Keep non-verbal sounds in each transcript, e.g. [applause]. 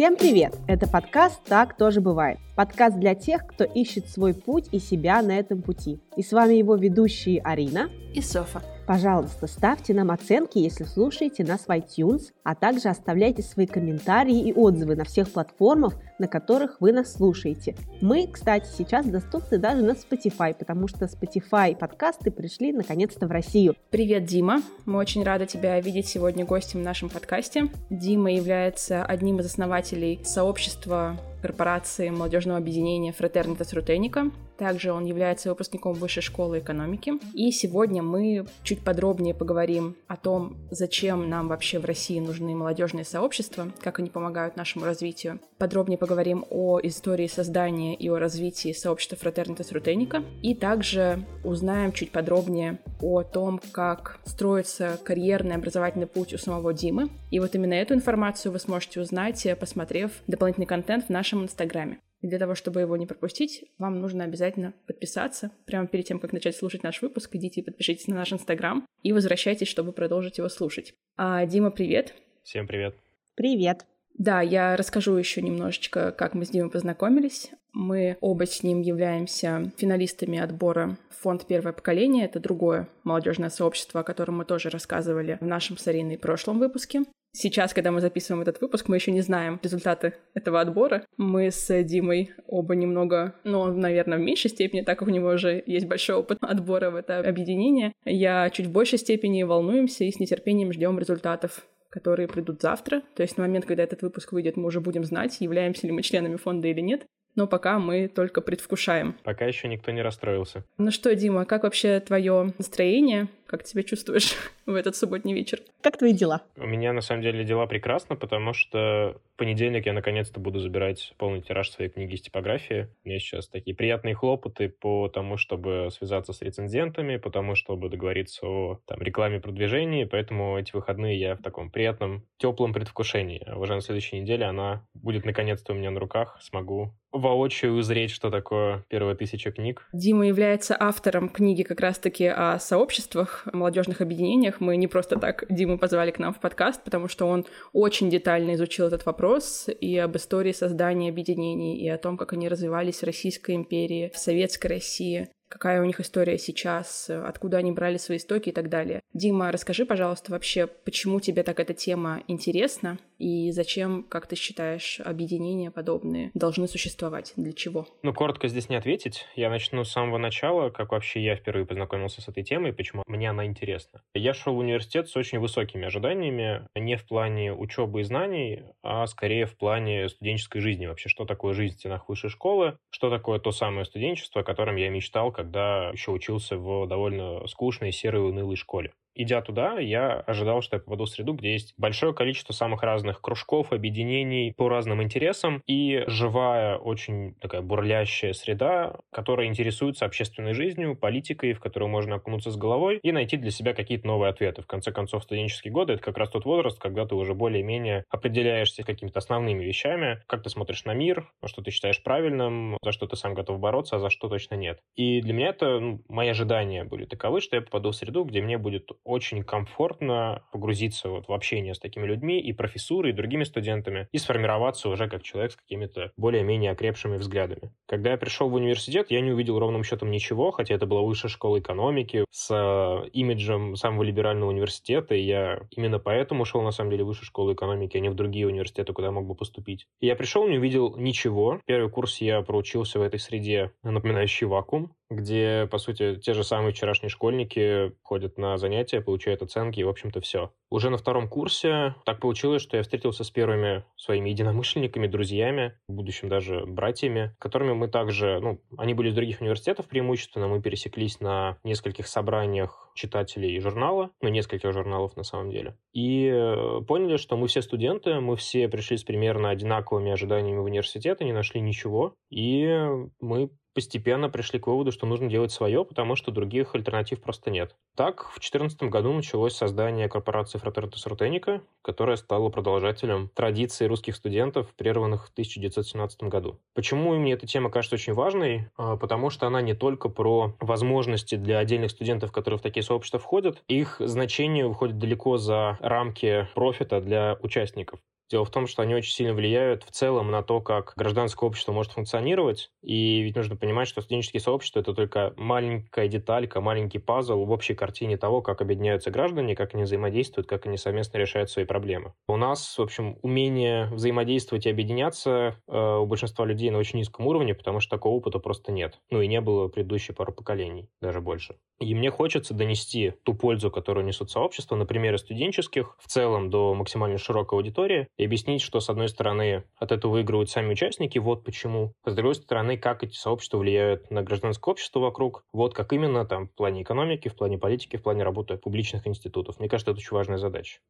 Всем привет! Это подкаст «Так тоже бывает». Подкаст для тех, кто ищет свой путь и себя на этом пути. И с вами его ведущие Арина и Софа. Пожалуйста, ставьте нам оценки, если слушаете нас в iTunes, а также оставляйте свои комментарии и отзывы на всех платформах, на которых вы нас слушаете. Мы, кстати, сейчас доступны даже на Spotify, потому что Spotify подкасты пришли наконец-то в Россию. Привет, Дима! Мы очень рады тебя видеть сегодня гостем в нашем подкасте. Дима является одним из основателей сообщества корпорации молодежного объединения Fraternitas Rutenica. Также он является выпускником Высшей школы экономики. И сегодня мы чуть подробнее поговорим о том, зачем нам вообще в России нужны молодежные сообщества, как они помогают нашему развитию. Подробнее поговорим о истории создания и о развитии сообщества Fraternitas Rutenica. И также узнаем чуть подробнее о том, как строится карьерный образовательный путь у самого Димы. И вот именно эту информацию вы сможете узнать, посмотрев дополнительный контент в нашем инстаграме. И для того, чтобы его не пропустить, вам нужно обязательно подписаться. Прямо перед тем, как начать слушать наш выпуск, идите и подпишитесь на наш Инстаграм и возвращайтесь, чтобы продолжить его слушать. А, Дима, привет. Всем привет. Привет. Да, я расскажу еще немножечко, как мы с Димой познакомились. Мы оба с ним являемся финалистами отбора фонд «Первое поколение». Это другое молодежное сообщество, о котором мы тоже рассказывали в нашем с Ариной прошлом выпуске. Сейчас, когда мы записываем этот выпуск, мы еще не знаем результаты этого отбора. Мы с Димой оба немного, ну, наверное, в меньшей степени, так как у него уже есть большой опыт отбора в это объединение. Я чуть в большей степени волнуемся и с нетерпением ждем результатов которые придут завтра. То есть на момент, когда этот выпуск выйдет, мы уже будем знать, являемся ли мы членами фонда или нет но пока мы только предвкушаем. Пока еще никто не расстроился. Ну что, Дима, как вообще твое настроение? Как ты себя чувствуешь [laughs] в этот субботний вечер? Как твои дела? У меня на самом деле дела прекрасно, потому что в понедельник я наконец-то буду забирать полный тираж своей книги из типографии. У меня сейчас такие приятные хлопоты по тому, чтобы связаться с рецензентами, по тому, чтобы договориться о там, рекламе продвижении, поэтому эти выходные я в таком приятном, теплом предвкушении. А уже на следующей неделе она будет наконец-то у меня на руках, смогу воочию узреть, что такое первая тысяча книг. Дима является автором книги как раз-таки о сообществах, молодежных объединениях. Мы не просто так Диму позвали к нам в подкаст, потому что он очень детально изучил этот вопрос и об истории создания объединений, и о том, как они развивались в Российской империи, в Советской России какая у них история сейчас, откуда они брали свои истоки и так далее. Дима, расскажи, пожалуйста, вообще, почему тебе так эта тема интересна и зачем, как ты считаешь, объединения подобные должны существовать? Для чего? Ну, коротко здесь не ответить. Я начну с самого начала, как вообще я впервые познакомился с этой темой, почему мне она интересна. Я шел в университет с очень высокими ожиданиями, не в плане учебы и знаний, а скорее в плане студенческой жизни. Вообще, что такое жизнь в стенах высшей школы, что такое то самое студенчество, о котором я мечтал, когда еще учился в довольно скучной, серой, унылой школе. Идя туда, я ожидал, что я попаду в среду, где есть большое количество самых разных кружков, объединений по разным интересам и живая, очень такая бурлящая среда, которая интересуется общественной жизнью, политикой, в которую можно окунуться с головой и найти для себя какие-то новые ответы. В конце концов, студенческие годы — это как раз тот возраст, когда ты уже более-менее определяешься какими-то основными вещами, как ты смотришь на мир, что ты считаешь правильным, за что ты сам готов бороться, а за что точно нет. И для меня это, ну, мои ожидания были таковы, что я попаду в среду, где мне будет очень комфортно погрузиться вот в общение с такими людьми и профессурой, и другими студентами, и сформироваться уже как человек с какими-то более-менее окрепшими взглядами. Когда я пришел в университет, я не увидел ровным счетом ничего, хотя это была высшая школа экономики с э, имиджем самого либерального университета, и я именно поэтому шел, на самом деле, в высшую школу экономики, а не в другие университеты, куда я мог бы поступить. И я пришел, не увидел ничего. Первый курс я проучился в этой среде, напоминающий вакуум где, по сути, те же самые вчерашние школьники ходят на занятия, получают оценки, и, в общем-то, все. Уже на втором курсе так получилось, что я встретился с первыми своими единомышленниками, друзьями, в будущем даже братьями, которыми мы также, ну, они были из других университетов преимущественно, мы пересеклись на нескольких собраниях читателей журнала, ну, нескольких журналов на самом деле, и э, поняли, что мы все студенты, мы все пришли с примерно одинаковыми ожиданиями в университет, не нашли ничего, и мы постепенно пришли к выводу, что нужно делать свое, потому что других альтернатив просто нет. Так, в 2014 году началось создание корпорации Fraternitas Rutenica, которая стала продолжателем традиций русских студентов, прерванных в 1917 году. Почему мне эта тема кажется очень важной? А, потому что она не только про возможности для отдельных студентов, которые в такие сообщества входят, их значение выходит далеко за рамки профита для участников. Дело в том, что они очень сильно влияют в целом на то, как гражданское общество может функционировать. И ведь нужно понимать, что студенческие сообщества — это только маленькая деталька, маленький пазл в общей картине того, как объединяются граждане, как они взаимодействуют, как они совместно решают свои проблемы. У нас, в общем, умение взаимодействовать и объединяться э, у большинства людей на очень низком уровне, потому что такого опыта просто нет. Ну и не было предыдущие пару поколений, даже больше. И мне хочется донести ту пользу, которую несут сообщества, на примере студенческих, в целом до максимально широкой аудитории, и объяснить, что, с одной стороны, от этого выигрывают сами участники, вот почему. С другой стороны, как эти сообщества влияют на гражданское общество вокруг, вот как именно там в плане экономики, в плане политики, в плане работы публичных институтов. Мне кажется, это очень важная задача.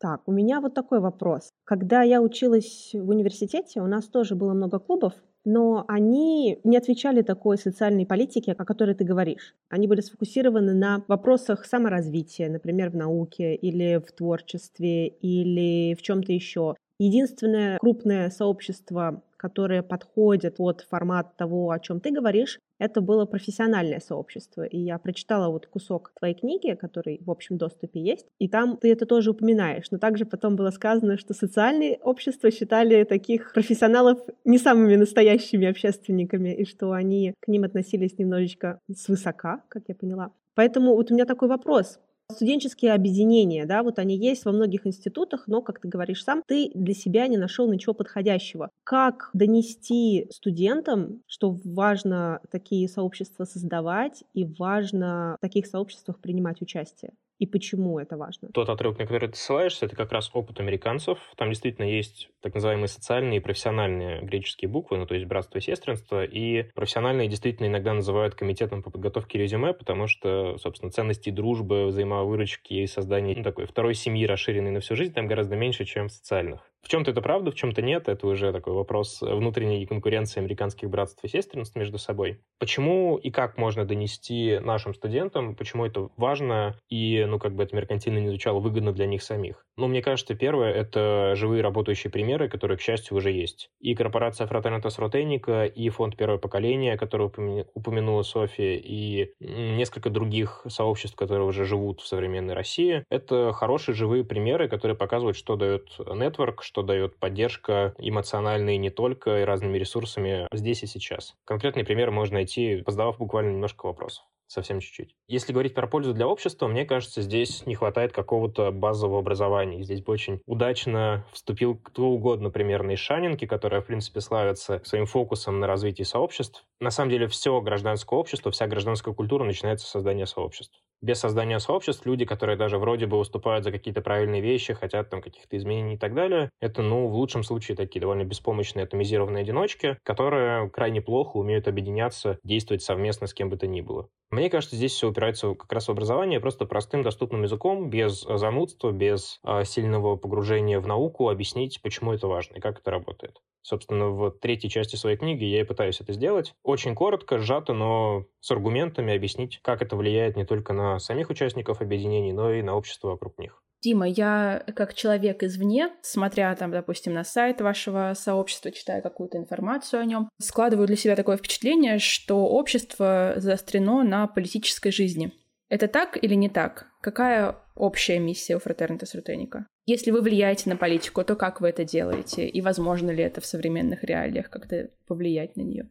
Так, у меня вот такой вопрос. Когда я училась в университете, у нас тоже было много клубов, но они не отвечали такой социальной политике, о которой ты говоришь. Они были сфокусированы на вопросах саморазвития, например, в науке или в творчестве или в чем-то еще. Единственное крупное сообщество, которое подходит под формат того, о чем ты говоришь, это было профессиональное сообщество. И я прочитала вот кусок твоей книги, который в общем доступе есть, и там ты это тоже упоминаешь. Но также потом было сказано, что социальные общества считали таких профессионалов не самыми настоящими общественниками, и что они к ним относились немножечко свысока, как я поняла. Поэтому вот у меня такой вопрос. Студенческие объединения, да, вот они есть во многих институтах, но, как ты говоришь сам, ты для себя не нашел ничего подходящего. Как донести студентам, что важно такие сообщества создавать и важно в таких сообществах принимать участие? И почему это важно? Тот отрывок, на который ты ссылаешься, это как раз опыт американцев. Там действительно есть так называемые социальные и профессиональные греческие буквы, ну то есть братство и сестринство, и профессиональные действительно иногда называют комитетом по подготовке резюме, потому что, собственно, ценности дружбы, взаимовыручки и создания ну, такой второй семьи, расширенной на всю жизнь, там гораздо меньше, чем в социальных. В чем-то это правда, в чем-то нет. Это уже такой вопрос внутренней конкуренции американских братств и сестринств между собой. Почему и как можно донести нашим студентам, почему это важно и, ну, как бы это меркантильно не звучало, выгодно для них самих? Ну, мне кажется, первое — это живые работающие примеры, которые, к счастью, уже есть. И корпорация Fraternitas Rotenica, и фонд первого поколения, который упомянула София, и несколько других сообществ, которые уже живут в современной России. Это хорошие живые примеры, которые показывают, что дает нетворк, что дает поддержка эмоциональная не только, и разными ресурсами здесь и сейчас. Конкретный пример можно найти, задавав буквально немножко вопросов совсем чуть-чуть. Если говорить про пользу для общества, мне кажется, здесь не хватает какого-то базового образования. Здесь бы очень удачно вступил кто угодно примерно из Шанинки, которая, в принципе, славится своим фокусом на развитии сообществ. На самом деле, все гражданское общество, вся гражданская культура начинается с создания сообществ. Без создания сообществ люди, которые даже вроде бы выступают за какие-то правильные вещи, хотят там каких-то изменений и так далее, это, ну, в лучшем случае такие довольно беспомощные атомизированные одиночки, которые крайне плохо умеют объединяться, действовать совместно с кем бы то ни было. Мне кажется, здесь все упирается как раз в образование, просто простым доступным языком, без э, занудства, без э, сильного погружения в науку, объяснить, почему это важно и как это работает. Собственно, в третьей части своей книги я и пытаюсь это сделать. Очень коротко, сжато, но с аргументами объяснить, как это влияет не только на самих участников объединений, но и на общество вокруг них. Дима, я как человек извне, смотря там, допустим, на сайт вашего сообщества, читая какую-то информацию о нем, складываю для себя такое впечатление, что общество заострено на политической жизни. Это так или не так? Какая общая миссия у Фратернита Рутеника? Если вы влияете на политику, то как вы это делаете? И возможно ли это в современных реалиях как-то повлиять на нее?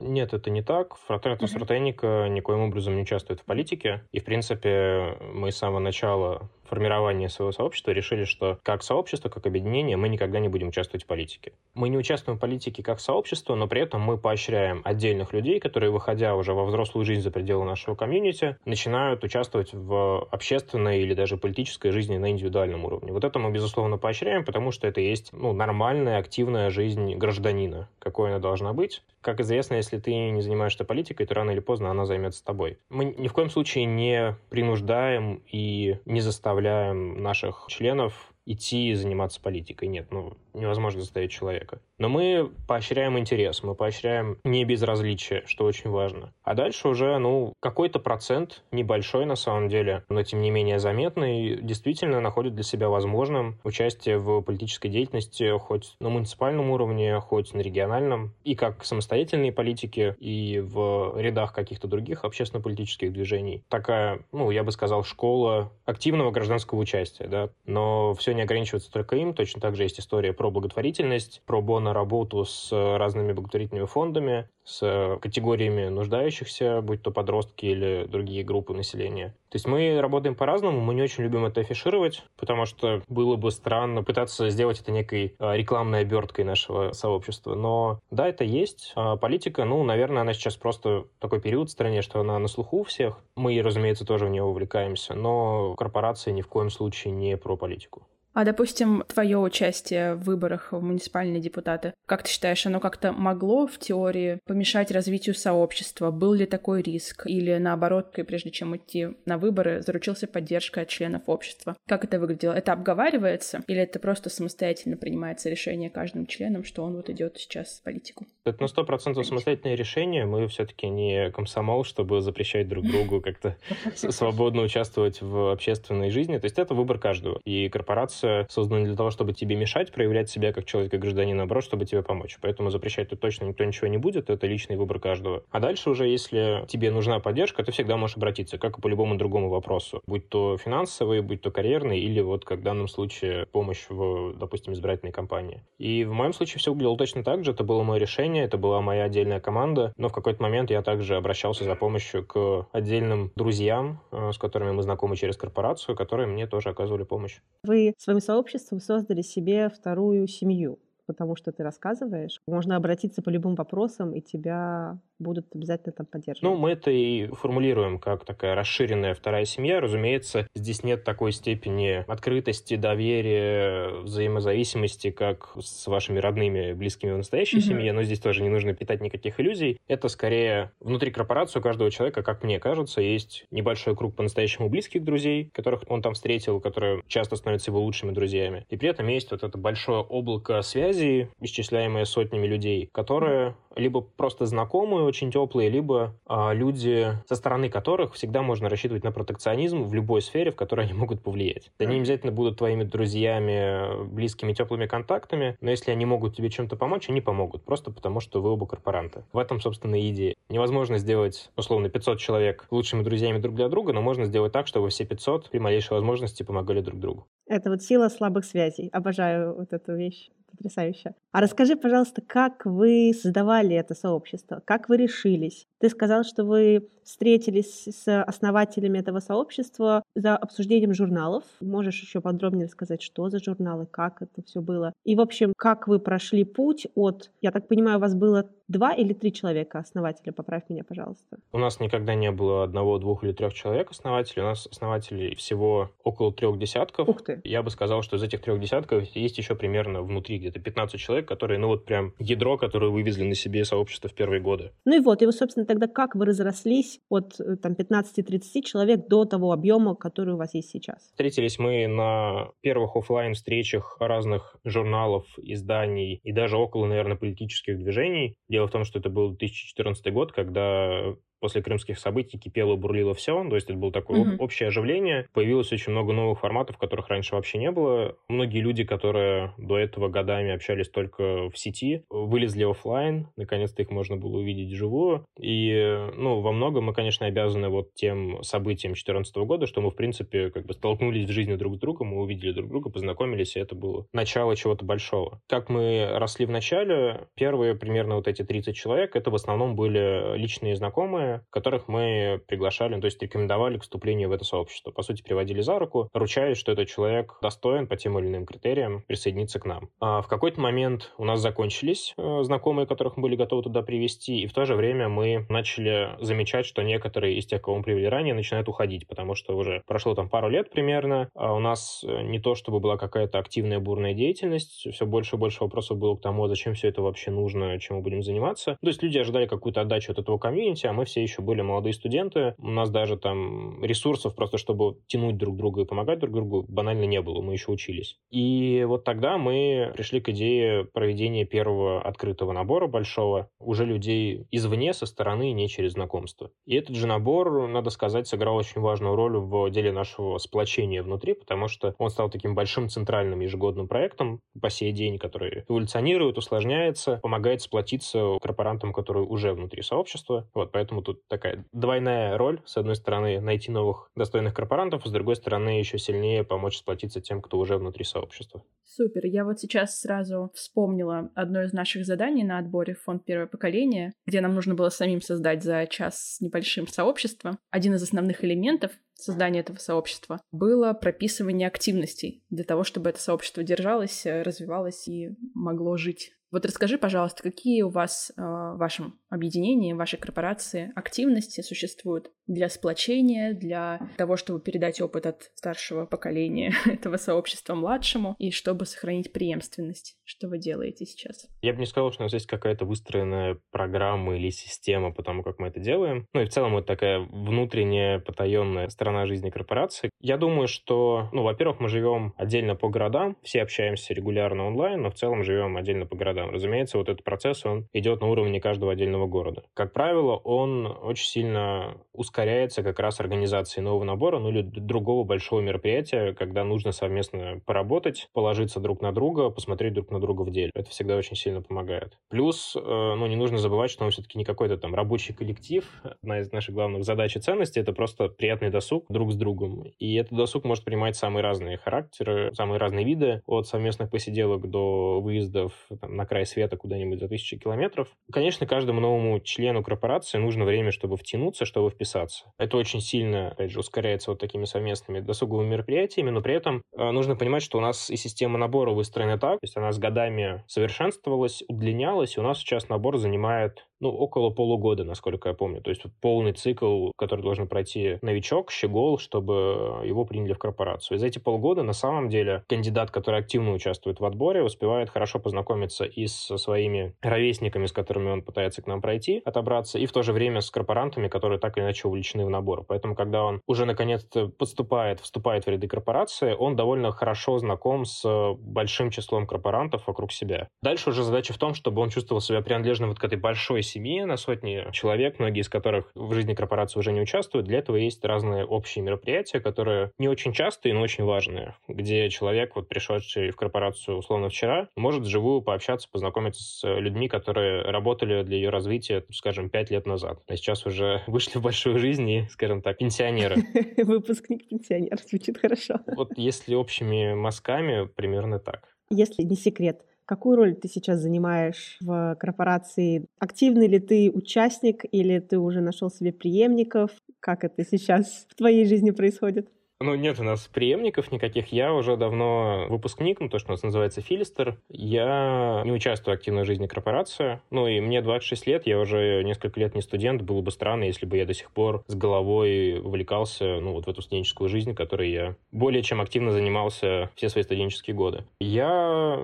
Нет, это не так. Фратернитас uh-huh. Рутеника никоим образом не участвует в политике. И, в принципе, мы с самого начала формирования своего сообщества решили, что как сообщество, как объединение мы никогда не будем участвовать в политике. Мы не участвуем в политике как сообщество, но при этом мы поощряем отдельных людей, которые, выходя уже во взрослую жизнь за пределы нашего комьюнити, начинают участвовать в общественной или даже политической жизни на индивидуальном уровне. Вот это мы, безусловно, поощряем, потому что это есть ну, нормальная, активная жизнь гражданина, какой она должна быть. Как известно, если ты не занимаешься политикой, то рано или поздно она займется тобой. Мы ни в коем случае не принуждаем и не заставляем наших членов идти и заниматься политикой. Нет, ну, невозможно заставить человека. Но мы поощряем интерес, мы поощряем не безразличие, что очень важно. А дальше уже, ну, какой-то процент, небольшой на самом деле, но тем не менее заметный, действительно находит для себя возможным участие в политической деятельности хоть на муниципальном уровне, хоть на региональном, и как самостоятельные политики, и в рядах каких-то других общественно-политических движений. Такая, ну, я бы сказал, школа активного гражданского участия, да, но все не ограничиваться только им. Точно так же есть история про благотворительность, про бона работу с разными благотворительными фондами, с категориями нуждающихся, будь то подростки или другие группы населения. То есть мы работаем по-разному, мы не очень любим это афишировать, потому что было бы странно пытаться сделать это некой а, рекламной оберткой нашего сообщества. Но да, это есть. А политика, ну, наверное, она сейчас просто такой период в стране, что она на слуху у всех. Мы, разумеется, тоже в нее увлекаемся, но корпорации ни в коем случае не про политику. А, допустим, твое участие в выборах в муниципальные депутаты, как ты считаешь, оно как-то могло в теории помешать развитию сообщества? Был ли такой риск? Или наоборот, ты, прежде чем идти на выборы, заручился поддержкой от членов общества? Как это выглядело? Это обговаривается? Или это просто самостоятельно принимается решение каждым членом, что он вот идет сейчас в политику? Это на сто процентов самостоятельное решение. Мы все-таки не комсомол, чтобы запрещать друг другу как-то [laughs] свободно участвовать в общественной жизни. То есть это выбор каждого. И корпорация институция создана для того, чтобы тебе мешать проявлять себя как человек, как гражданин, наоборот, чтобы тебе помочь. Поэтому запрещать тут точно никто ничего не будет, это личный выбор каждого. А дальше уже, если тебе нужна поддержка, ты всегда можешь обратиться, как и по любому другому вопросу. Будь то финансовый, будь то карьерный, или вот, как в данном случае, помощь в, допустим, избирательной кампании. И в моем случае все выглядело точно так же. Это было мое решение, это была моя отдельная команда, но в какой-то момент я также обращался за помощью к отдельным друзьям, э, с которыми мы знакомы через корпорацию, которые мне тоже оказывали помощь. Вы своим сообществом создали себе вторую семью, потому что ты рассказываешь. Можно обратиться по любым вопросам, и тебя будут обязательно там поддерживать. Ну, мы это и формулируем как такая расширенная вторая семья. Разумеется, здесь нет такой степени открытости, доверия, взаимозависимости, как с вашими родными, близкими в настоящей mm-hmm. семье, но здесь тоже не нужно питать никаких иллюзий. Это скорее внутри корпорации у каждого человека, как мне кажется, есть небольшой круг по-настоящему близких друзей, которых он там встретил, которые часто становятся его лучшими друзьями. И при этом есть вот это большое облако связей, исчисляемое сотнями людей, которые либо просто знакомые, очень теплые, либо а, люди, со стороны которых всегда можно рассчитывать на протекционизм в любой сфере, в которой [laughs] они могут повлиять. Они обязательно будут твоими друзьями, близкими, теплыми контактами, но если они могут тебе чем-то помочь, они помогут, просто потому что вы оба корпоранты. В этом, собственно, и идея. Невозможно сделать, условно, 500 человек лучшими друзьями друг для друга, но можно сделать так, чтобы все 500 при малейшей возможности помогали друг другу. Это вот сила слабых связей. Обожаю вот эту вещь потрясающе. А расскажи, пожалуйста, как вы создавали это сообщество? Как вы решились? Ты сказал, что вы встретились с основателями этого сообщества за обсуждением журналов. Можешь еще подробнее рассказать, что за журналы, как это все было? И, в общем, как вы прошли путь от, я так понимаю, у вас было два или три человека основателя, поправь меня, пожалуйста. У нас никогда не было одного, двух или трех человек основателей. У нас основателей всего около трех десятков. Ух ты. Я бы сказал, что из этих трех десятков есть еще примерно внутри где-то 15 человек, которые, ну вот прям ядро, которое вывезли на себе сообщество в первые годы. Ну и вот, и вы, собственно, тогда как вы разрослись от э, там 15-30 человек до того объема, который у вас есть сейчас? Встретились мы на первых офлайн встречах разных журналов, изданий и даже около, наверное, политических движений. Дело в том, что это был 2014 год, когда после крымских событий кипело, бурлило все, то есть это было такое mm-hmm. общее оживление. Появилось очень много новых форматов, которых раньше вообще не было. Многие люди, которые до этого годами общались только в сети, вылезли офлайн, наконец-то их можно было увидеть вживую. И, ну, во многом мы, конечно, обязаны вот тем событиям 2014 года, что мы, в принципе, как бы столкнулись в жизни друг с другом, мы увидели друг друга, познакомились, и это было начало чего-то большого. Как мы росли в начале, первые примерно вот эти 30 человек, это в основном были личные знакомые, знакомые, которых мы приглашали, ну, то есть рекомендовали к вступлению в это сообщество. По сути, приводили за руку, ручаясь, что этот человек достоин по тем или иным критериям присоединиться к нам. А в какой-то момент у нас закончились э, знакомые, которых мы были готовы туда привести, и в то же время мы начали замечать, что некоторые из тех, кого мы привели ранее, начинают уходить, потому что уже прошло там пару лет примерно, а у нас э, не то чтобы была какая-то активная бурная деятельность, все больше и больше вопросов было к тому, зачем все это вообще нужно, чем мы будем заниматься. То есть люди ожидали какую-то отдачу от этого комьюнити, а мы все все еще были молодые студенты. У нас даже там ресурсов просто, чтобы тянуть друг друга и помогать друг другу, банально не было. Мы еще учились. И вот тогда мы пришли к идее проведения первого открытого набора большого уже людей извне, со стороны, не через знакомство. И этот же набор, надо сказать, сыграл очень важную роль в деле нашего сплочения внутри, потому что он стал таким большим центральным ежегодным проектом по сей день, который эволюционирует, усложняется, помогает сплотиться корпорантам, которые уже внутри сообщества. Вот, поэтому тут такая двойная роль. С одной стороны, найти новых достойных корпорантов, с другой стороны, еще сильнее помочь сплотиться тем, кто уже внутри сообщества. Супер. Я вот сейчас сразу вспомнила одно из наших заданий на отборе в фонд первое поколение, где нам нужно было самим создать за час с небольшим сообщество. Один из основных элементов создания этого сообщества было прописывание активностей для того, чтобы это сообщество держалось, развивалось и могло жить вот расскажи, пожалуйста, какие у вас э, в вашем объединении, в вашей корпорации активности существуют для сплочения, для того, чтобы передать опыт от старшего поколения [laughs] этого сообщества младшему и чтобы сохранить преемственность? Что вы делаете сейчас? Я бы не сказал, что у нас есть какая-то выстроенная программа или система по тому, как мы это делаем. Ну и в целом это такая внутренняя потаенная сторона жизни корпорации. Я думаю, что, ну, во-первых, мы живем отдельно по городам, все общаемся регулярно онлайн, но в целом живем отдельно по городам городам. Разумеется, вот этот процесс, он идет на уровне каждого отдельного города. Как правило, он очень сильно ускоряется как раз организацией нового набора, ну или другого большого мероприятия, когда нужно совместно поработать, положиться друг на друга, посмотреть друг на друга в деле. Это всегда очень сильно помогает. Плюс, э, ну, не нужно забывать, что он все-таки не какой-то там рабочий коллектив. Одна из наших главных задач и ценностей — это просто приятный досуг друг с другом. И этот досуг может принимать самые разные характеры, самые разные виды, от совместных посиделок до выездов там, на край света куда-нибудь за тысячи километров. Конечно, каждому новому члену корпорации нужно время, чтобы втянуться, чтобы вписаться. Это очень сильно, опять же, ускоряется вот такими совместными досуговыми мероприятиями, но при этом э, нужно понимать, что у нас и система набора выстроена так, то есть она с годами совершенствовалась, удлинялась, и у нас сейчас набор занимает ну, около полугода, насколько я помню. То есть полный цикл, который должен пройти новичок, щегол, чтобы его приняли в корпорацию. И за эти полгода, на самом деле, кандидат, который активно участвует в отборе, успевает хорошо познакомиться и со своими ровесниками, с которыми он пытается к нам пройти, отобраться, и в то же время с корпорантами, которые так или иначе увлечены в набор. Поэтому, когда он уже наконец-то подступает, вступает в ряды корпорации, он довольно хорошо знаком с большим числом корпорантов вокруг себя. Дальше уже задача в том, чтобы он чувствовал себя принадлежным вот к этой большой семьи на сотни человек, многие из которых в жизни корпорации уже не участвуют. Для этого есть разные общие мероприятия, которые не очень частые, но очень важные, где человек, вот пришедший в корпорацию условно вчера, может вживую пообщаться, познакомиться с людьми, которые работали для ее развития, скажем, пять лет назад. А сейчас уже [laughs] вышли в большую жизнь и, скажем так, пенсионеры. [laughs] Выпускник-пенсионер, звучит хорошо. Вот если общими мазками, примерно так. Если не секрет, Какую роль ты сейчас занимаешь в корпорации? Активный ли ты участник или ты уже нашел себе преемников? Как это сейчас в твоей жизни происходит? Ну, нет у нас преемников никаких. Я уже давно выпускник, ну, то, что у нас называется филистер. Я не участвую в жизни корпорации. Ну, и мне 26 лет, я уже несколько лет не студент. Было бы странно, если бы я до сих пор с головой увлекался, ну, вот в эту студенческую жизнь, которой я более чем активно занимался все свои студенческие годы. Я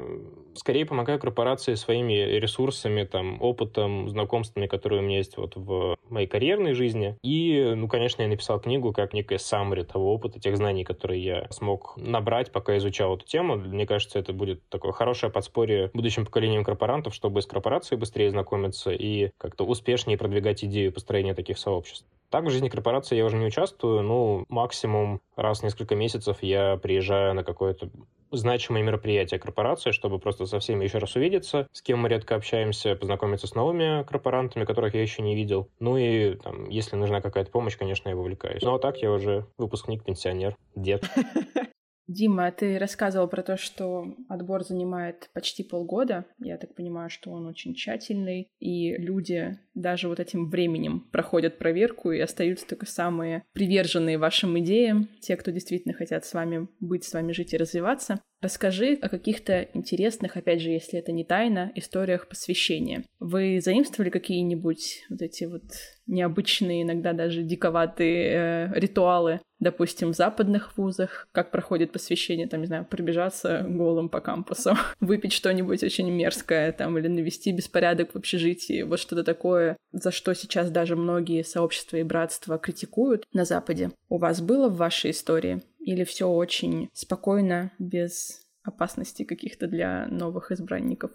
скорее помогаю корпорации своими ресурсами, там, опытом, знакомствами, которые у меня есть вот в моей карьерной жизни. И, ну, конечно, я написал книгу как некое саммари того опыта, тех знаний, которые я смог набрать, пока изучал эту тему. Мне кажется, это будет такое хорошее подспорье будущим поколениям корпорантов, чтобы с корпорацией быстрее знакомиться и как-то успешнее продвигать идею построения таких сообществ. Так, в жизни корпорации я уже не участвую, ну, максимум раз в несколько месяцев я приезжаю на какое-то значимое мероприятие корпорации, чтобы просто со всеми еще раз увидеться, с кем мы редко общаемся, познакомиться с новыми корпорантами, которых я еще не видел. Ну и там, если нужна какая-то помощь, конечно, я вовлекаюсь. Ну а так я уже выпускник, пенсионер, дед. [laughs] Дима, ты рассказывал про то, что отбор занимает почти полгода. Я так понимаю, что он очень тщательный, и люди даже вот этим временем проходят проверку и остаются только самые приверженные вашим идеям, те, кто действительно хотят с вами быть, с вами жить и развиваться. Расскажи о каких-то интересных, опять же, если это не тайна, историях посвящения. Вы заимствовали какие-нибудь вот эти вот необычные, иногда даже диковатые э, ритуалы, допустим, в западных вузах, как проходит посвящение, там, не знаю, пробежаться голым по кампусу, [laughs] выпить что-нибудь очень мерзкое, там, или навести беспорядок в общежитии, вот что-то такое, за что сейчас даже многие сообщества и братства критикуют на Западе. У вас было в вашей истории? Или все очень спокойно, без опасностей каких-то для новых избранников?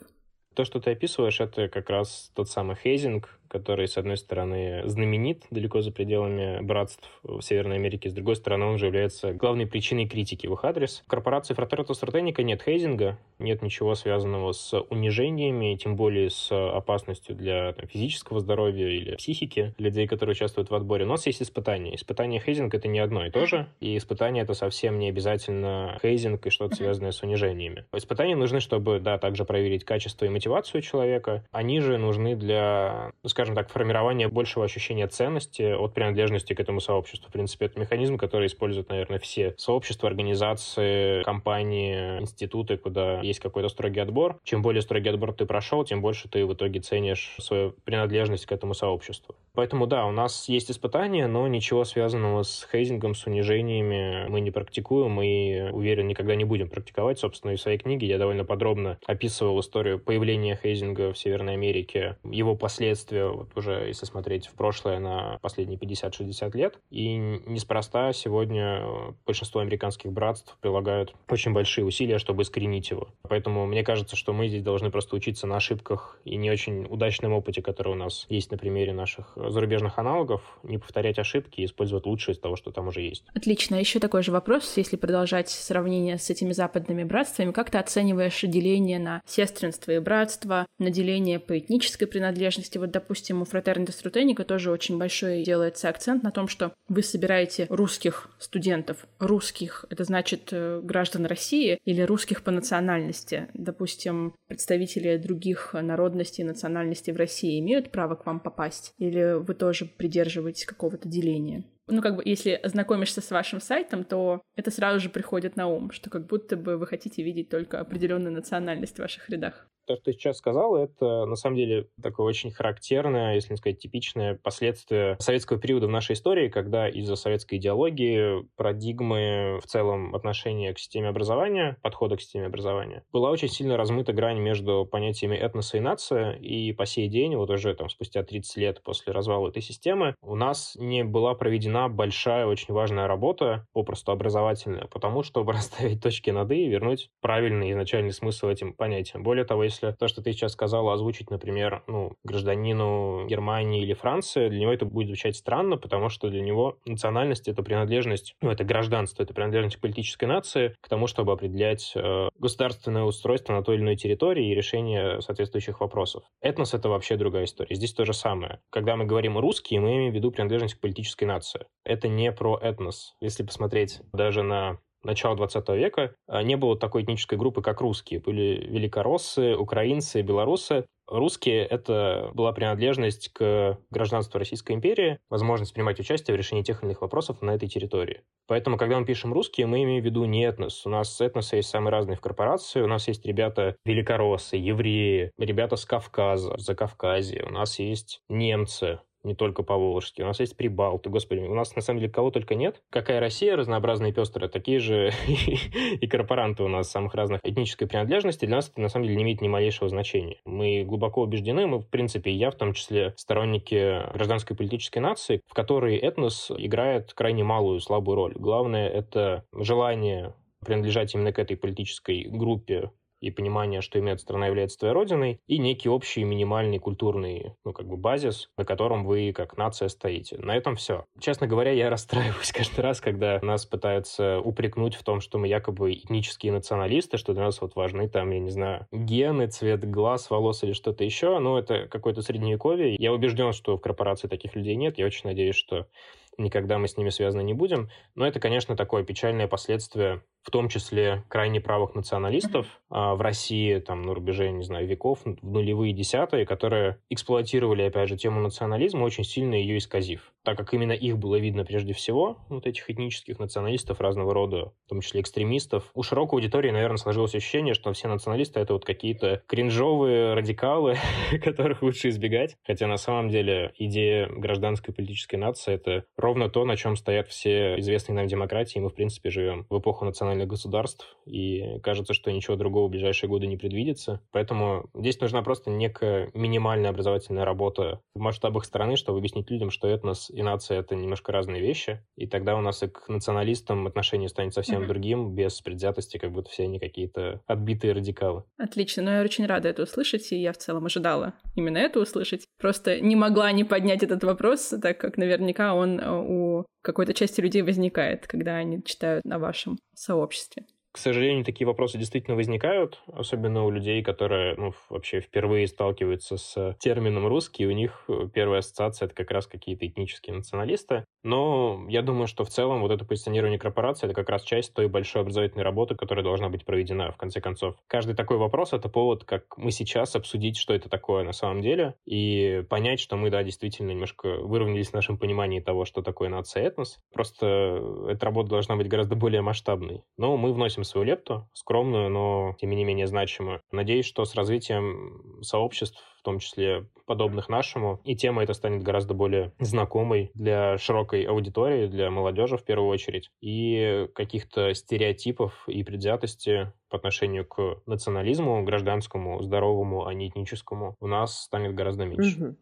То, что ты описываешь, это как раз тот самый hazing, который, с одной стороны, знаменит далеко за пределами братств в Северной Америке, с другой стороны, он же является главной причиной критики в их адрес. В корпорации Фратерто Стратеника нет hazing а, нет ничего связанного с унижениями, тем более с опасностью для там, физического здоровья или психики людей, которые участвуют в отборе. У нас есть испытания. Испытание, hazing — это не одно и то же, и испытание — это совсем не обязательно hazing и что-то связанное с унижениями. Испытания нужны, чтобы, да, также проверить качество и мотивацию человека. Они же нужны для, ну, скажем так, формирования большего ощущения ценности от принадлежности к этому сообществу. В принципе, это механизм, который используют, наверное, все сообщества, организации, компании, институты, куда есть какой-то строгий отбор. Чем более строгий отбор ты прошел, тем больше ты в итоге ценишь свою принадлежность к этому сообществу. Поэтому, да, у нас есть испытания, но ничего связанного с хейзингом, с унижениями мы не практикуем и, уверен, никогда не будем практиковать. Собственно, и в своей книге я довольно подробно описывал историю появления хейзинга в Северной Америке, его последствия, вот уже если смотреть в прошлое на последние 50-60 лет. И неспроста сегодня большинство американских братств прилагают очень большие усилия, чтобы искоренить его. Поэтому мне кажется, что мы здесь должны просто учиться на ошибках и не очень удачном опыте, который у нас есть на примере наших зарубежных аналогов, не повторять ошибки и использовать лучшее из того, что там уже есть. Отлично. Еще такой же вопрос, если продолжать сравнение с этими западными братствами. Как ты оцениваешь деление на сестринство и братство, на деление по этнической принадлежности? Вот, допустим, у Фратернита Струтеника тоже очень большой делается акцент на том, что вы собираете русских студентов. Русских — это значит э, граждан России или русских по национальности. Допустим, представители других народностей и национальностей в России имеют право к вам попасть? Или вы тоже придерживаетесь какого-то деления? ну, как бы, если знакомишься с вашим сайтом, то это сразу же приходит на ум, что как будто бы вы хотите видеть только определенную национальность в ваших рядах то, что ты сейчас сказал, это на самом деле такое очень характерное, если не сказать типичное последствие советского периода в нашей истории, когда из-за советской идеологии, парадигмы в целом отношения к системе образования, подхода к системе образования, была очень сильно размыта грань между понятиями этноса и нация, и по сей день, вот уже там спустя 30 лет после развала этой системы, у нас не была проведена большая, очень важная работа, попросту образовательная, потому чтобы [laughs] расставить точки над «и» и вернуть правильный изначальный смысл этим понятиям. Более того, если если то, что ты сейчас сказала, озвучить, например, ну, гражданину Германии или Франции, для него это будет звучать странно, потому что для него национальность — это принадлежность, ну, это гражданство, это принадлежность к политической нации, к тому, чтобы определять э, государственное устройство на той или иной территории и решение соответствующих вопросов. Этнос — это вообще другая история. Здесь то же самое. Когда мы говорим «русские», мы имеем в виду принадлежность к политической нации. Это не про этнос. Если посмотреть даже на начала 20 века а, не было такой этнической группы, как русские. Были великороссы, украинцы, белорусы. Русские — это была принадлежность к гражданству Российской империи, возможность принимать участие в решении тех или иных вопросов на этой территории. Поэтому, когда мы пишем «русские», мы имеем в виду не этнос. У нас этносы есть самые разные в корпорации. У нас есть ребята великороссы, евреи, ребята с Кавказа, за Кавказе. У нас есть немцы, не только по-волжски. У нас есть прибалты, господи, у нас на самом деле кого только нет. Какая Россия разнообразная и такие же [laughs] и корпоранты у нас самых разных этнической принадлежности. Для нас это на самом деле не имеет ни малейшего значения. Мы глубоко убеждены, мы в принципе, я в том числе, сторонники гражданской политической нации, в которой этнос играет крайне малую, слабую роль. Главное — это желание принадлежать именно к этой политической группе и понимание, что имеет страна является твоей родиной, и некий общий минимальный культурный, ну, как бы базис, на котором вы как нация стоите. На этом все. Честно говоря, я [laughs] расстраиваюсь каждый раз, когда нас пытаются упрекнуть в том, что мы якобы этнические националисты, что для нас вот важны там, я не знаю, гены, цвет глаз, волос или что-то еще. Ну, это какое-то средневековье. Я убежден, что в корпорации таких людей нет. Я очень надеюсь, что никогда мы с ними связаны не будем. Но это, конечно, такое печальное последствие в том числе крайне правых националистов а, в России, там, на рубеже, не знаю, веков, в нулевые десятые, которые эксплуатировали, опять же, тему национализма, очень сильно ее исказив. Так как именно их было видно прежде всего, вот этих этнических националистов разного рода, в том числе экстремистов, у широкой аудитории, наверное, сложилось ощущение, что все националисты — это вот какие-то кринжовые радикалы, [laughs] которых лучше избегать. Хотя на самом деле идея гражданской политической нации — это ровно то, на чем стоят все известные нам демократии, и мы, в принципе, живем в эпоху национализма национальных государств, и кажется, что ничего другого в ближайшие годы не предвидится. Поэтому здесь нужна просто некая минимальная образовательная работа в масштабах страны, чтобы объяснить людям, что этнос и нация — это немножко разные вещи, и тогда у нас и к националистам отношение станет совсем mm-hmm. другим, без предвзятости, как будто все они какие-то отбитые радикалы. Отлично, но я очень рада это услышать, и я в целом ожидала именно это услышать. Просто не могла не поднять этот вопрос, так как наверняка он э, у какой-то части людей возникает, когда они читают на вашем сообществе обществе. К сожалению, такие вопросы действительно возникают, особенно у людей, которые ну, вообще впервые сталкиваются с термином «русский», у них э, первая ассоциация — это как раз какие-то этнические националисты. Но я думаю, что в целом вот это позиционирование корпорации — это как раз часть той большой образовательной работы, которая должна быть проведена, в конце концов. Каждый такой вопрос — это повод, как мы сейчас, обсудить, что это такое на самом деле, и понять, что мы, да, действительно немножко выровнялись в нашем понимании того, что такое нация этнос. Просто эта работа должна быть гораздо более масштабной. Но мы вносим свою лепту, скромную, но тем не менее значимую. Надеюсь, что с развитием сообществ, в том числе подобных нашему, и тема эта станет гораздо более знакомой для широкой аудитории, для молодежи в первую очередь, и каких-то стереотипов и предвзятости по отношению к национализму, гражданскому, здоровому, а не этническому, у нас станет гораздо меньше.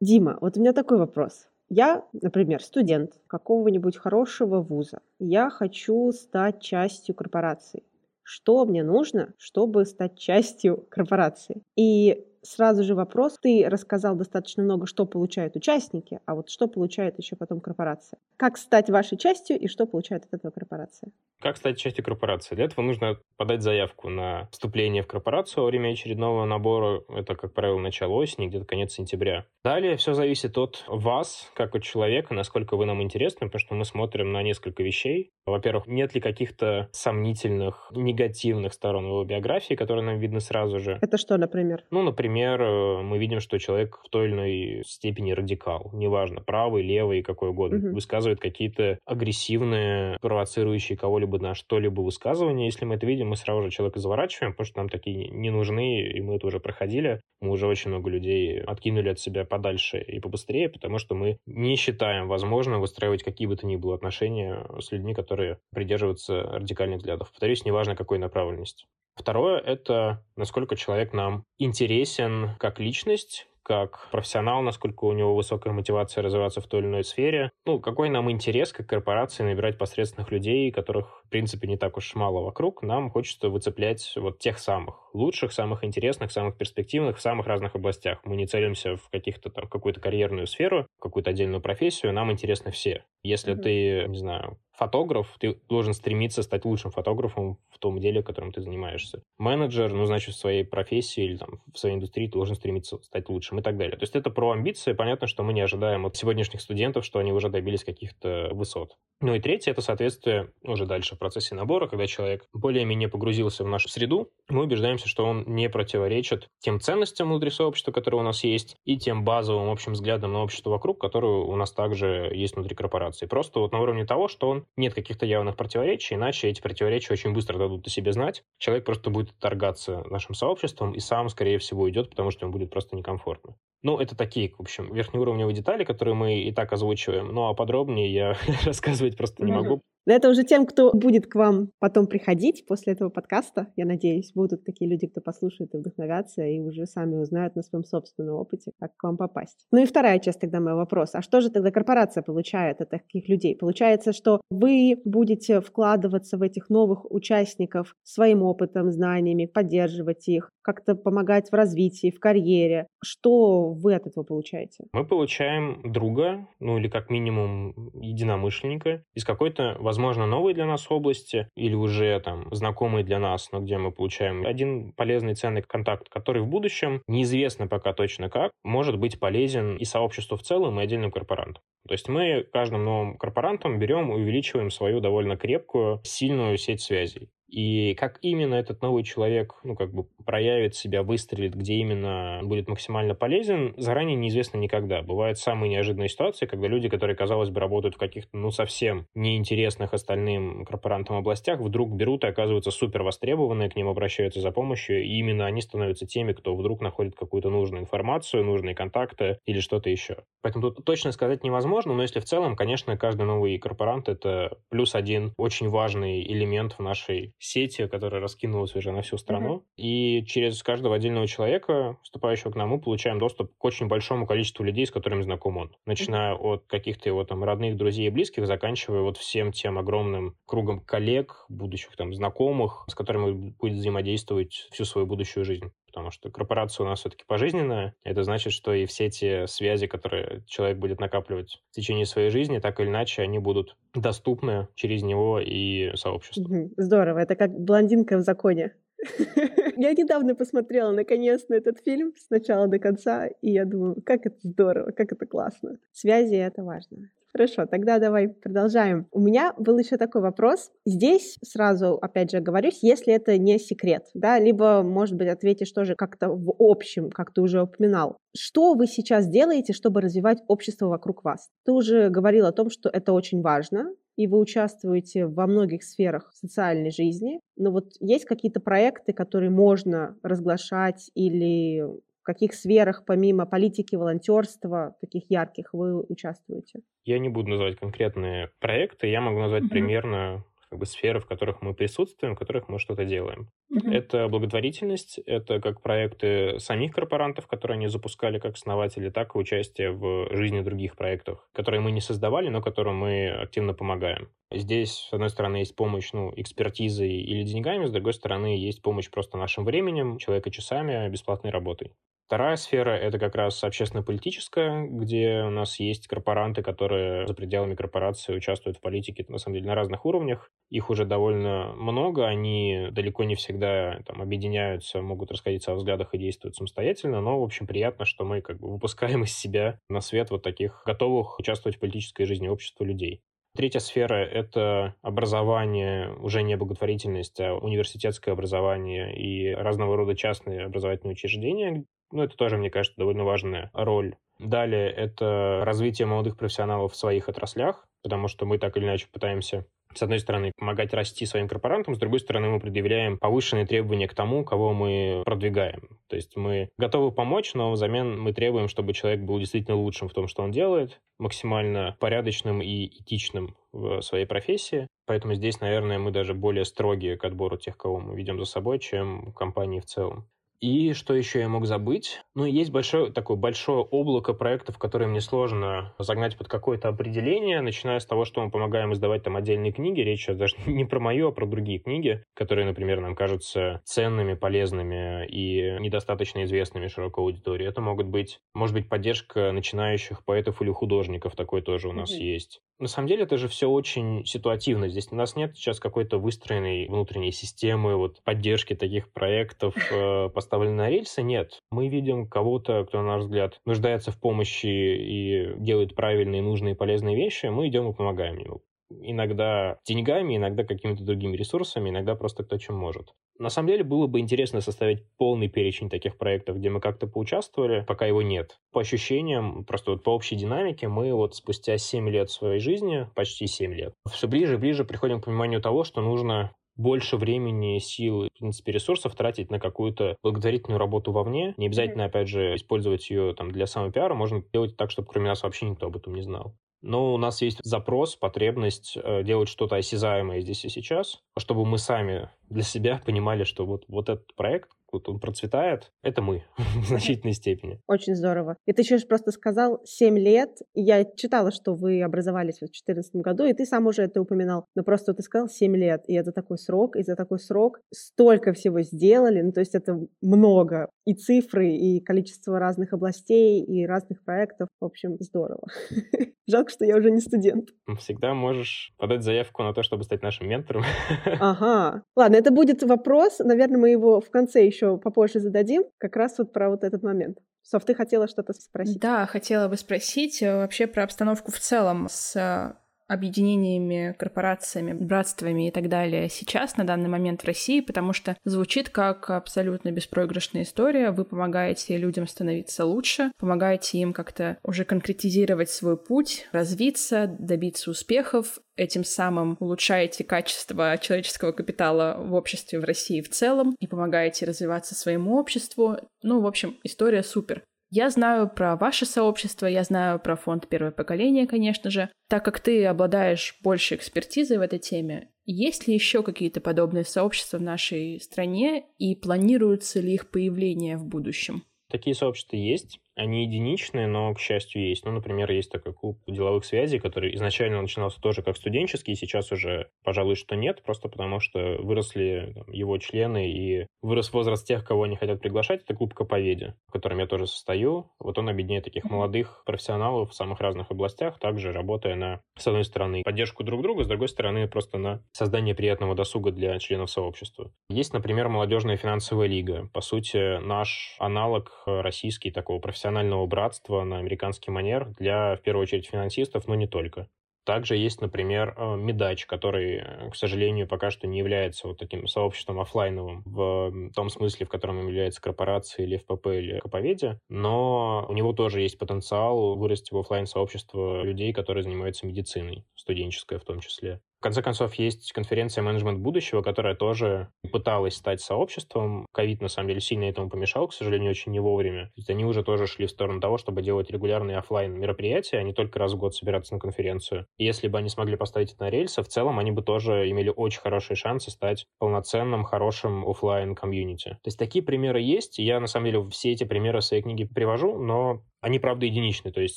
Дима, вот у меня такой вопрос. Я, например, студент какого-нибудь хорошего вуза. Я хочу стать частью корпорации. Что мне нужно, чтобы стать частью корпорации? И сразу же вопрос. Ты рассказал достаточно много, что получают участники, а вот что получает еще потом корпорация. Как стать вашей частью и что получает от этого корпорация? Как стать частью корпорации? Для этого нужно подать заявку на вступление в корпорацию во время очередного набора. Это, как правило, начало осени, где-то конец сентября. Далее все зависит от вас, как от человека, насколько вы нам интересны, потому что мы смотрим на несколько вещей. Во-первых, нет ли каких-то сомнительных, негативных сторон его биографии, которые нам видны сразу же. Это что, например? Ну, например, э, мы видим, что человек в той или иной степени радикал. Неважно, правый, левый, какой угодно. Угу. Высказывает какие-то агрессивные, провоцирующие кого-либо на что-либо высказывание. Если мы это видим, мы сразу же человека заворачиваем, потому что нам такие не нужны, и мы это уже проходили. Мы уже очень много людей откинули от себя подальше и побыстрее, потому что мы не считаем возможным выстраивать какие бы то ни было отношения с людьми, которые придерживаются радикальных взглядов. Повторюсь, неважно какой направленности. Второе — это насколько человек нам интересен как личность, как профессионал, насколько у него высокая мотивация развиваться в той или иной сфере. Ну, какой нам интерес как корпорации набирать посредственных людей, которых, в принципе, не так уж мало вокруг. Нам хочется выцеплять вот тех самых лучших, самых интересных, самых перспективных в самых разных областях. Мы не целимся в каких-то там какую-то карьерную сферу, какую-то отдельную профессию, нам интересны все. Если mm-hmm. ты, не знаю, фотограф, ты должен стремиться стать лучшим фотографом в том деле, которым ты занимаешься. Менеджер, ну, значит, в своей профессии или там в своей индустрии ты должен стремиться стать лучшим и так далее. То есть это про амбиции. Понятно, что мы не ожидаем от сегодняшних студентов, что они уже добились каких-то высот. Ну и третье — это соответствие уже дальше в процессе набора, когда человек более-менее погрузился в нашу среду, мы убеждаемся, что он не противоречит тем ценностям внутри сообщества, которые у нас есть, и тем базовым общим взглядам на общество вокруг, которые у нас также есть внутри корпорации. Просто вот на уровне того, что он нет каких-то явных противоречий, иначе эти противоречия очень быстро дадут о себе знать. Человек просто будет торгаться нашим сообществом и сам, скорее всего, уйдет, потому что ему будет просто некомфортно. Ну, это такие, в общем, верхнеуровневые детали, которые мы и так озвучиваем. Ну, а подробнее я [laughs] рассказывать просто не могу. Но это уже тем, кто будет к вам потом приходить после этого подкаста, я надеюсь, будут такие люди, кто послушает и вдохновятся, и уже сами узнают на своем собственном опыте, как к вам попасть. Ну и вторая часть тогда моего вопроса. А что же тогда корпорация получает от таких людей? Получается, что вы будете вкладываться в этих новых участников своим опытом, знаниями, поддерживать их, как-то помогать в развитии, в карьере. Что вы от этого получаете? Мы получаем друга, ну или как минимум единомышленника из какой-то, возможно, новой для нас области или уже там знакомый для нас, но где мы получаем один полезный ценный контакт, который в будущем, неизвестно пока точно как, может быть полезен и сообществу в целом, и отдельным корпорантам. То есть мы каждым новым корпорантом берем и увеличиваем свою довольно крепкую, сильную сеть связей. И как именно этот новый человек, ну, как бы проявит себя, выстрелит, где именно будет максимально полезен, заранее неизвестно никогда. Бывают самые неожиданные ситуации, когда люди, которые, казалось бы, работают в каких-то, ну, совсем неинтересных остальным корпорантам областях, вдруг берут и оказываются супер востребованные, к ним обращаются за помощью, и именно они становятся теми, кто вдруг находит какую-то нужную информацию, нужные контакты или что-то еще. Поэтому тут точно сказать невозможно, но если в целом, конечно, каждый новый корпорант — это плюс один очень важный элемент в нашей сети, которая раскинулась уже на всю страну. Uh-huh. И через каждого отдельного человека, вступающего к нам, мы получаем доступ к очень большому количеству людей, с которыми знаком он. Начиная uh-huh. от каких-то его там родных, друзей и близких, заканчивая вот всем тем огромным кругом коллег, будущих там знакомых, с которыми будет взаимодействовать всю свою будущую жизнь потому что корпорация у нас все-таки пожизненная. Это значит, что и все те связи, которые человек будет накапливать в течение своей жизни, так или иначе, они будут доступны через него и сообщество. Здорово. Это как блондинка в законе. [laughs] Я недавно посмотрела наконец на этот фильм с начала до конца, и я думаю, как это здорово, как это классно. Связи — это важно. Хорошо, тогда давай продолжаем. У меня был еще такой вопрос. Здесь сразу, опять же, говорюсь, если это не секрет, да, либо, может быть, ответишь тоже как-то в общем, как ты уже упоминал. Что вы сейчас делаете, чтобы развивать общество вокруг вас? Ты уже говорил о том, что это очень важно, и вы участвуете во многих сферах социальной жизни. Но вот есть какие-то проекты, которые можно разглашать или каких сферах, помимо политики, волонтерства, таких ярких, вы участвуете? Я не буду называть конкретные проекты, я могу назвать mm-hmm. примерно как бы сферы, в которых мы присутствуем, в которых мы что-то делаем. Mm-hmm. Это благотворительность, это как проекты самих корпорантов, которые они запускали как основатели, так и участие в жизни других проектов, которые мы не создавали, но которым мы активно помогаем. Здесь, с одной стороны, есть помощь ну, экспертизой или деньгами, с другой стороны, есть помощь просто нашим временем, человека часами, бесплатной работой. Вторая сфера — это как раз общественно-политическая, где у нас есть корпоранты, которые за пределами корпорации участвуют в политике, на самом деле, на разных уровнях. Их уже довольно много, они далеко не всегда там, объединяются, могут расходиться во взглядах и действуют самостоятельно, но, в общем, приятно, что мы как бы выпускаем из себя на свет вот таких готовых участвовать в политической жизни общества людей. Третья сфера — это образование, уже не благотворительность, а университетское образование и разного рода частные образовательные учреждения, ну, это тоже, мне кажется, довольно важная роль. Далее это развитие молодых профессионалов в своих отраслях, потому что мы так или иначе пытаемся с одной стороны, помогать расти своим корпорантам, с другой стороны, мы предъявляем повышенные требования к тому, кого мы продвигаем. То есть мы готовы помочь, но взамен мы требуем, чтобы человек был действительно лучшим в том, что он делает, максимально порядочным и этичным в своей профессии. Поэтому здесь, наверное, мы даже более строгие к отбору тех, кого мы ведем за собой, чем компании в целом. И что еще я мог забыть? Ну, есть большое, такое большое облако проектов, которые мне сложно загнать под какое-то определение, начиная с того, что мы помогаем издавать там отдельные книги. Речь даже [laughs] не про мою, а про другие книги, которые, например, нам кажутся ценными, полезными и недостаточно известными широкой аудитории. Это могут быть, может быть, поддержка начинающих поэтов или художников, такой тоже у нас mm-hmm. есть. На самом деле это же все очень ситуативно. Здесь у нас нет сейчас какой-то выстроенной внутренней системы вот поддержки таких проектов, э, поставлены на рельсы. Нет. Мы видим кого-то, кто, на наш взгляд, нуждается в помощи и делает правильные, нужные, полезные вещи, мы идем и помогаем ему иногда деньгами, иногда какими-то другими ресурсами, иногда просто кто чем может. На самом деле было бы интересно составить полный перечень таких проектов, где мы как-то поучаствовали, пока его нет. По ощущениям, просто вот по общей динамике, мы вот спустя 7 лет своей жизни, почти 7 лет, все ближе и ближе приходим к пониманию того, что нужно больше времени, сил, в принципе, ресурсов тратить на какую-то благотворительную работу вовне. Не обязательно, опять же, использовать ее там для самопиара. Можно делать так, чтобы кроме нас вообще никто об этом не знал. Но у нас есть запрос, потребность э, делать что-то осязаемое здесь и сейчас, чтобы мы сами для себя [laughs] понимали, что вот, вот этот проект, вот он процветает, это мы [laughs] в значительной степени. Очень здорово. И ты еще просто сказал 7 лет. Я читала, что вы образовались в 2014 году, и ты сам уже это упоминал. Но просто ты сказал 7 лет, и это такой срок, и за такой срок столько всего сделали. Ну, то есть это много. И цифры, и количество разных областей, и разных проектов. В общем, здорово. [laughs] Жалко, что я уже не студент. Всегда можешь подать заявку на то, чтобы стать нашим ментором. [laughs] Ага. Ладно, это будет вопрос. Наверное, мы его в конце еще попозже зададим. Как раз вот про вот этот момент. Соф, ты хотела что-то спросить? Да, хотела бы спросить э, вообще про обстановку в целом с объединениями, корпорациями, братствами и так далее сейчас, на данный момент в России, потому что звучит как абсолютно беспроигрышная история. Вы помогаете людям становиться лучше, помогаете им как-то уже конкретизировать свой путь, развиться, добиться успехов, этим самым улучшаете качество человеческого капитала в обществе в России в целом и помогаете развиваться своему обществу. Ну, в общем, история супер. Я знаю про ваше сообщество, я знаю про фонд первое поколение, конечно же. Так как ты обладаешь большей экспертизой в этой теме, есть ли еще какие-то подобные сообщества в нашей стране и планируется ли их появление в будущем? Такие сообщества есть. Они единичные, но, к счастью, есть. Ну, например, есть такой клуб деловых связей, который изначально начинался тоже как студенческий, сейчас уже, пожалуй, что нет, просто потому что выросли там, его члены и вырос возраст тех, кого они хотят приглашать. Это клуб Каповеди, в котором я тоже состою. Вот он объединяет таких молодых профессионалов в самых разных областях, также работая на, с одной стороны, поддержку друг друга, с другой стороны, просто на создание приятного досуга для членов сообщества. Есть, например, молодежная финансовая лига. По сути, наш аналог российский такого профессионального профессионального братства на американский манер для, в первую очередь, финансистов, но не только. Также есть, например, э, Медач, который, э, к сожалению, пока что не является вот таким сообществом офлайновым в том смысле, в котором является корпорация или ФПП или Коповеде, но у него тоже есть потенциал вырасти в офлайн сообщество людей, которые занимаются медициной, студенческое в том числе конце концов, есть конференция «Менеджмент будущего», которая тоже пыталась стать сообществом. Ковид, на самом деле, сильно этому помешал, к сожалению, очень не вовремя. То есть они уже тоже шли в сторону того, чтобы делать регулярные офлайн мероприятия, а не только раз в год собираться на конференцию. И если бы они смогли поставить это на рельсы, в целом они бы тоже имели очень хорошие шансы стать полноценным, хорошим офлайн комьюнити. То есть такие примеры есть, я, на самом деле, все эти примеры в своей книге привожу, но они, правда, единичны. То есть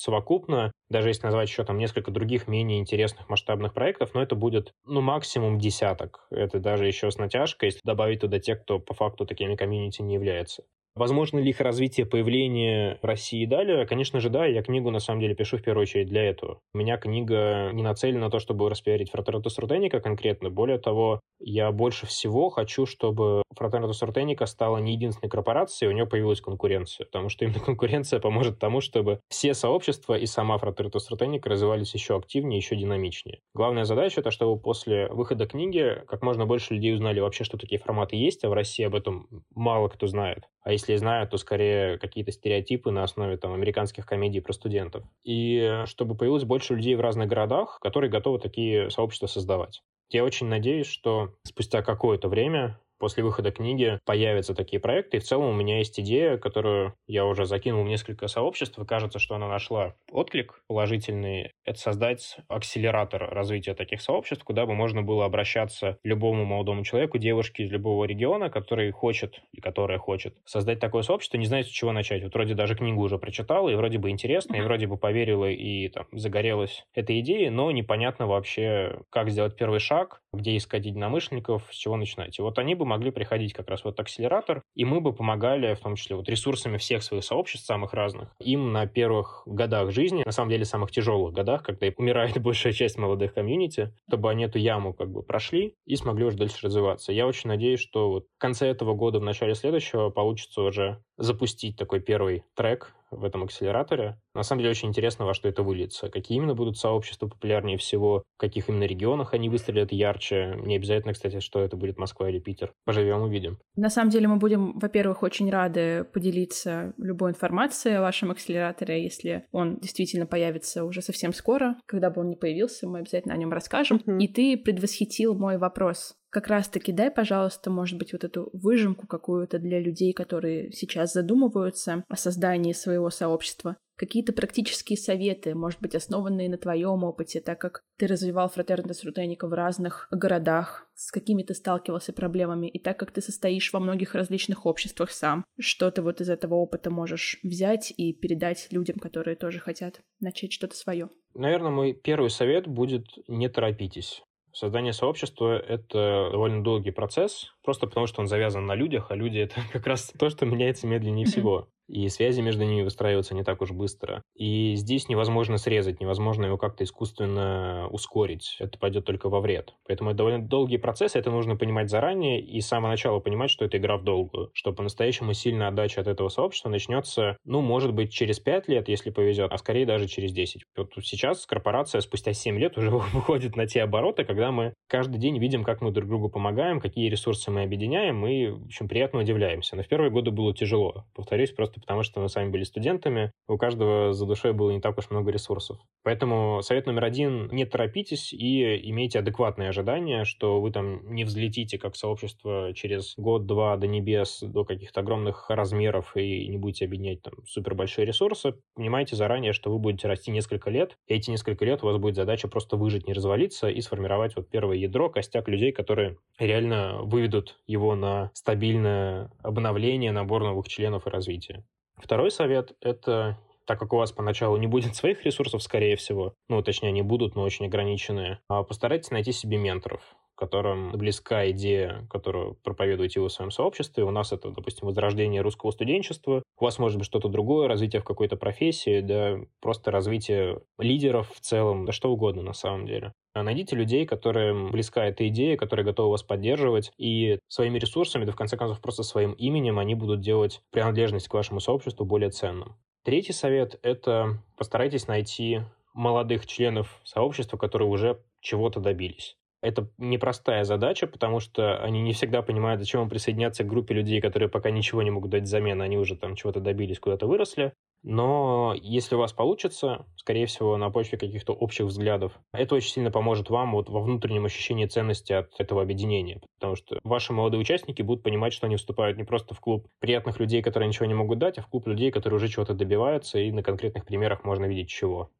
совокупно, даже если назвать еще там несколько других менее интересных масштабных проектов, но это будет, ну, максимум десяток. Это даже еще с натяжкой, если добавить туда тех, кто по факту такими комьюнити не является. Возможно ли их развитие, появление России далее? Конечно же, да. Я книгу, на самом деле, пишу в первую очередь для этого. У меня книга не нацелена на то, чтобы распиарить Фратернатус Рутеника конкретно. Более того, я больше всего хочу, чтобы Фратернатус Рутеника стала не единственной корпорацией, у нее появилась конкуренция. Потому что именно [laughs] конкуренция поможет тому, чтобы все сообщества и сама Фратернатус Рутеника развивались еще активнее, еще динамичнее. Главная задача — это чтобы после выхода книги как можно больше людей узнали вообще, что такие форматы есть, а в России об этом мало кто знает. А если знаю, то скорее какие-то стереотипы на основе там, американских комедий про студентов. И чтобы появилось больше людей в разных городах, которые готовы такие сообщества создавать. Я очень надеюсь, что спустя какое-то время после выхода книги появятся такие проекты. И в целом у меня есть идея, которую я уже закинул в несколько сообществ, и кажется, что она нашла отклик положительный. Это создать акселератор развития таких сообществ, куда бы можно было обращаться любому молодому человеку, девушке из любого региона, который хочет, и которая хочет создать такое сообщество, не знает, с чего начать. Вот вроде даже книгу уже прочитала, и вроде бы интересно, и вроде бы поверила и там загорелась этой идеей, но непонятно вообще, как сделать первый шаг, где искать единомышленников, с чего начинать. И вот они бы могли приходить как раз в этот акселератор, и мы бы помогали, в том числе вот ресурсами всех своих сообществ, самых разных, им на первых годах жизни, на самом деле самых тяжелых годах, когда умирает [laughs] большая часть молодых комьюнити, чтобы они эту яму как бы прошли и смогли уже дальше развиваться. Я очень надеюсь, что вот в конце этого года, в начале следующего получится уже запустить такой первый трек в этом акселераторе. На самом деле очень интересно, во что это выльется. Какие именно будут сообщества популярнее всего, в каких именно регионах они выстрелят ярче. Не обязательно, кстати, что это будет Москва или Питер. Поживем, увидим. На самом деле мы будем, во-первых, очень рады поделиться любой информацией о вашем акселераторе, если он действительно появится уже совсем скоро. Когда бы он не появился, мы обязательно о нем расскажем. Mm-hmm. И ты предвосхитил мой вопрос как раз-таки дай, пожалуйста, может быть, вот эту выжимку какую-то для людей, которые сейчас задумываются о создании своего сообщества. Какие-то практические советы, может быть, основанные на твоем опыте, так как ты развивал фратернитас рутеника в разных городах, с какими ты сталкивался проблемами, и так как ты состоишь во многих различных обществах сам, что ты вот из этого опыта можешь взять и передать людям, которые тоже хотят начать что-то свое? Наверное, мой первый совет будет не торопитесь. Создание сообщества — это довольно долгий процесс, просто потому что он завязан на людях, а люди — это [laughs] как раз то, что меняется медленнее всего. И связи между ними выстраиваются не так уж быстро. И здесь невозможно срезать, невозможно его как-то искусственно ускорить. Это пойдет только во вред. Поэтому это довольно долгий процесс, это нужно понимать заранее и с самого начала понимать, что это игра в долгую, что по-настоящему сильная отдача от этого сообщества начнется, ну, может быть, через 5 лет, если повезет, а скорее даже через 10. Вот сейчас корпорация спустя 7 лет уже [laughs] выходит на те обороты, когда мы каждый день видим, как мы друг другу помогаем, какие ресурсы мы объединяем, и, в общем, приятно удивляемся. Но в первые годы было тяжело. Повторюсь, просто потому что мы сами были студентами, у каждого за душой было не так уж много ресурсов. Поэтому совет номер один — не торопитесь и имейте адекватные ожидания, что вы там не взлетите как сообщество через год-два до небес, до каких-то огромных размеров и не будете объединять там супер большие ресурсы. Понимайте заранее, что вы будете расти несколько лет, и эти несколько лет у вас будет задача просто выжить, не развалиться и сформировать вот первое ядро, костяк людей, которые реально выведут его на стабильное обновление, набор новых членов и развитие. Второй совет — это так как у вас поначалу не будет [laughs] своих ресурсов, скорее всего, ну, точнее, они будут, но очень ограниченные, а постарайтесь найти себе менторов, которым близка идея, которую проповедуете вы в своем сообществе. У нас это, допустим, возрождение русского студенчества. У вас может быть что-то другое, развитие в какой-то профессии, да, просто развитие лидеров в целом, да что угодно на самом деле. А найдите людей, которым близка эта идея, которые готовы вас поддерживать, и своими ресурсами, да в конце концов просто своим именем они будут делать принадлежность к вашему сообществу более ценным. Третий совет — это постарайтесь найти молодых членов сообщества, которые уже чего-то добились. Это непростая задача, потому что они не всегда понимают, зачем им присоединяться к группе людей, которые пока ничего не могут дать взамен, они уже там чего-то добились, куда-то выросли. Но если у вас получится, скорее всего, на почве каких-то общих взглядов, это очень сильно поможет вам вот во внутреннем ощущении ценности от этого объединения. Потому что ваши молодые участники будут понимать, что они вступают не просто в клуб приятных людей, которые ничего не могут дать, а в клуб людей, которые уже чего-то добиваются, и на конкретных примерах можно видеть чего.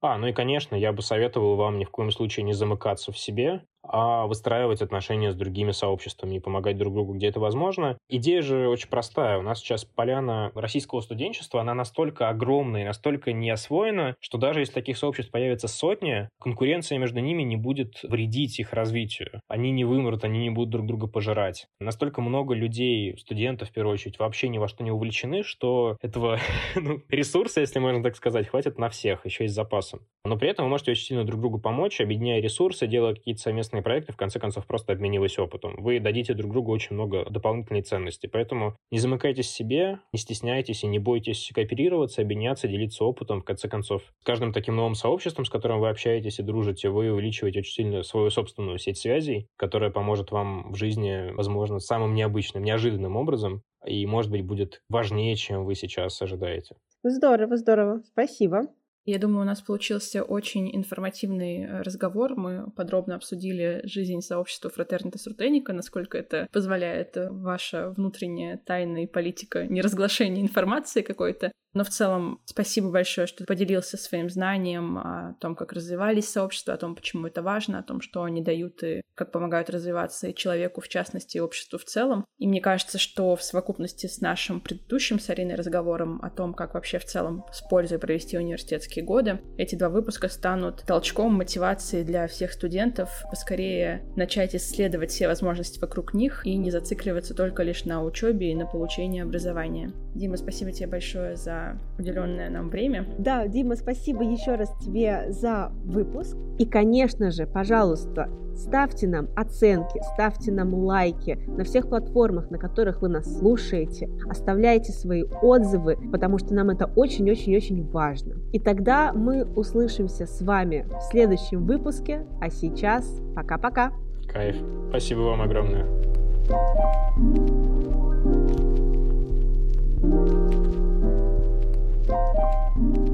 А, ну и, конечно, я бы советовал вам ни в коем случае не замыкаться в себе, а выстраивать отношения с другими сообществами и помогать друг другу, где это возможно. Идея же очень простая. У нас сейчас поляна российского студенчества, она настолько огромная и настолько не освоена, что даже если таких сообществ появится сотни, конкуренция между ними не будет вредить их развитию. Они не вымрут, они не будут друг друга пожирать. Настолько много людей, студентов в первую очередь, вообще ни во что не увлечены, что этого [laughs] ну, ресурса, если можно так сказать, хватит на всех, еще и с запасом. Но при этом вы можете очень сильно друг другу помочь, объединяя ресурсы, делая какие-то совместные совместные проекты, в конце концов, просто обмениваясь опытом. Вы дадите друг другу очень много дополнительной ценности. Поэтому не замыкайтесь в себе, не стесняйтесь и не бойтесь кооперироваться, объединяться, делиться опытом. В конце концов, с каждым таким новым сообществом, с которым вы общаетесь и дружите, вы увеличиваете очень сильно свою собственную сеть связей, которая поможет вам в жизни, возможно, самым необычным, неожиданным образом и, может быть, будет важнее, чем вы сейчас ожидаете. Здорово, здорово. Спасибо. Я думаю, у нас получился очень информативный э, разговор. Мы подробно обсудили жизнь сообщества Фратернита Рутеника, насколько это позволяет э, ваша внутренняя тайна и политика неразглашения информации какой-то. Но в целом спасибо большое, что поделился своим знанием о том, как развивались сообщества, о том, почему это важно, о том, что они дают и как помогают развиваться и человеку в частности, и обществу в целом. И мне кажется, что в совокупности с нашим предыдущим с Ариной разговором о том, как вообще в целом с пользой провести университетские годы, эти два выпуска станут толчком мотивации для всех студентов поскорее начать исследовать все возможности вокруг них и не зацикливаться только лишь на учебе и на получении образования. Дима, спасибо тебе большое за уделенное нам время. Да, Дима, спасибо еще раз тебе за выпуск. И, конечно же, пожалуйста, ставьте нам оценки, ставьте нам лайки на всех платформах, на которых вы нас слушаете. Оставляйте свои отзывы, потому что нам это очень-очень-очень важно. И тогда мы услышимся с вами в следующем выпуске. А сейчас пока-пока. Кайф. Спасибо вам огромное. thank you Thank you.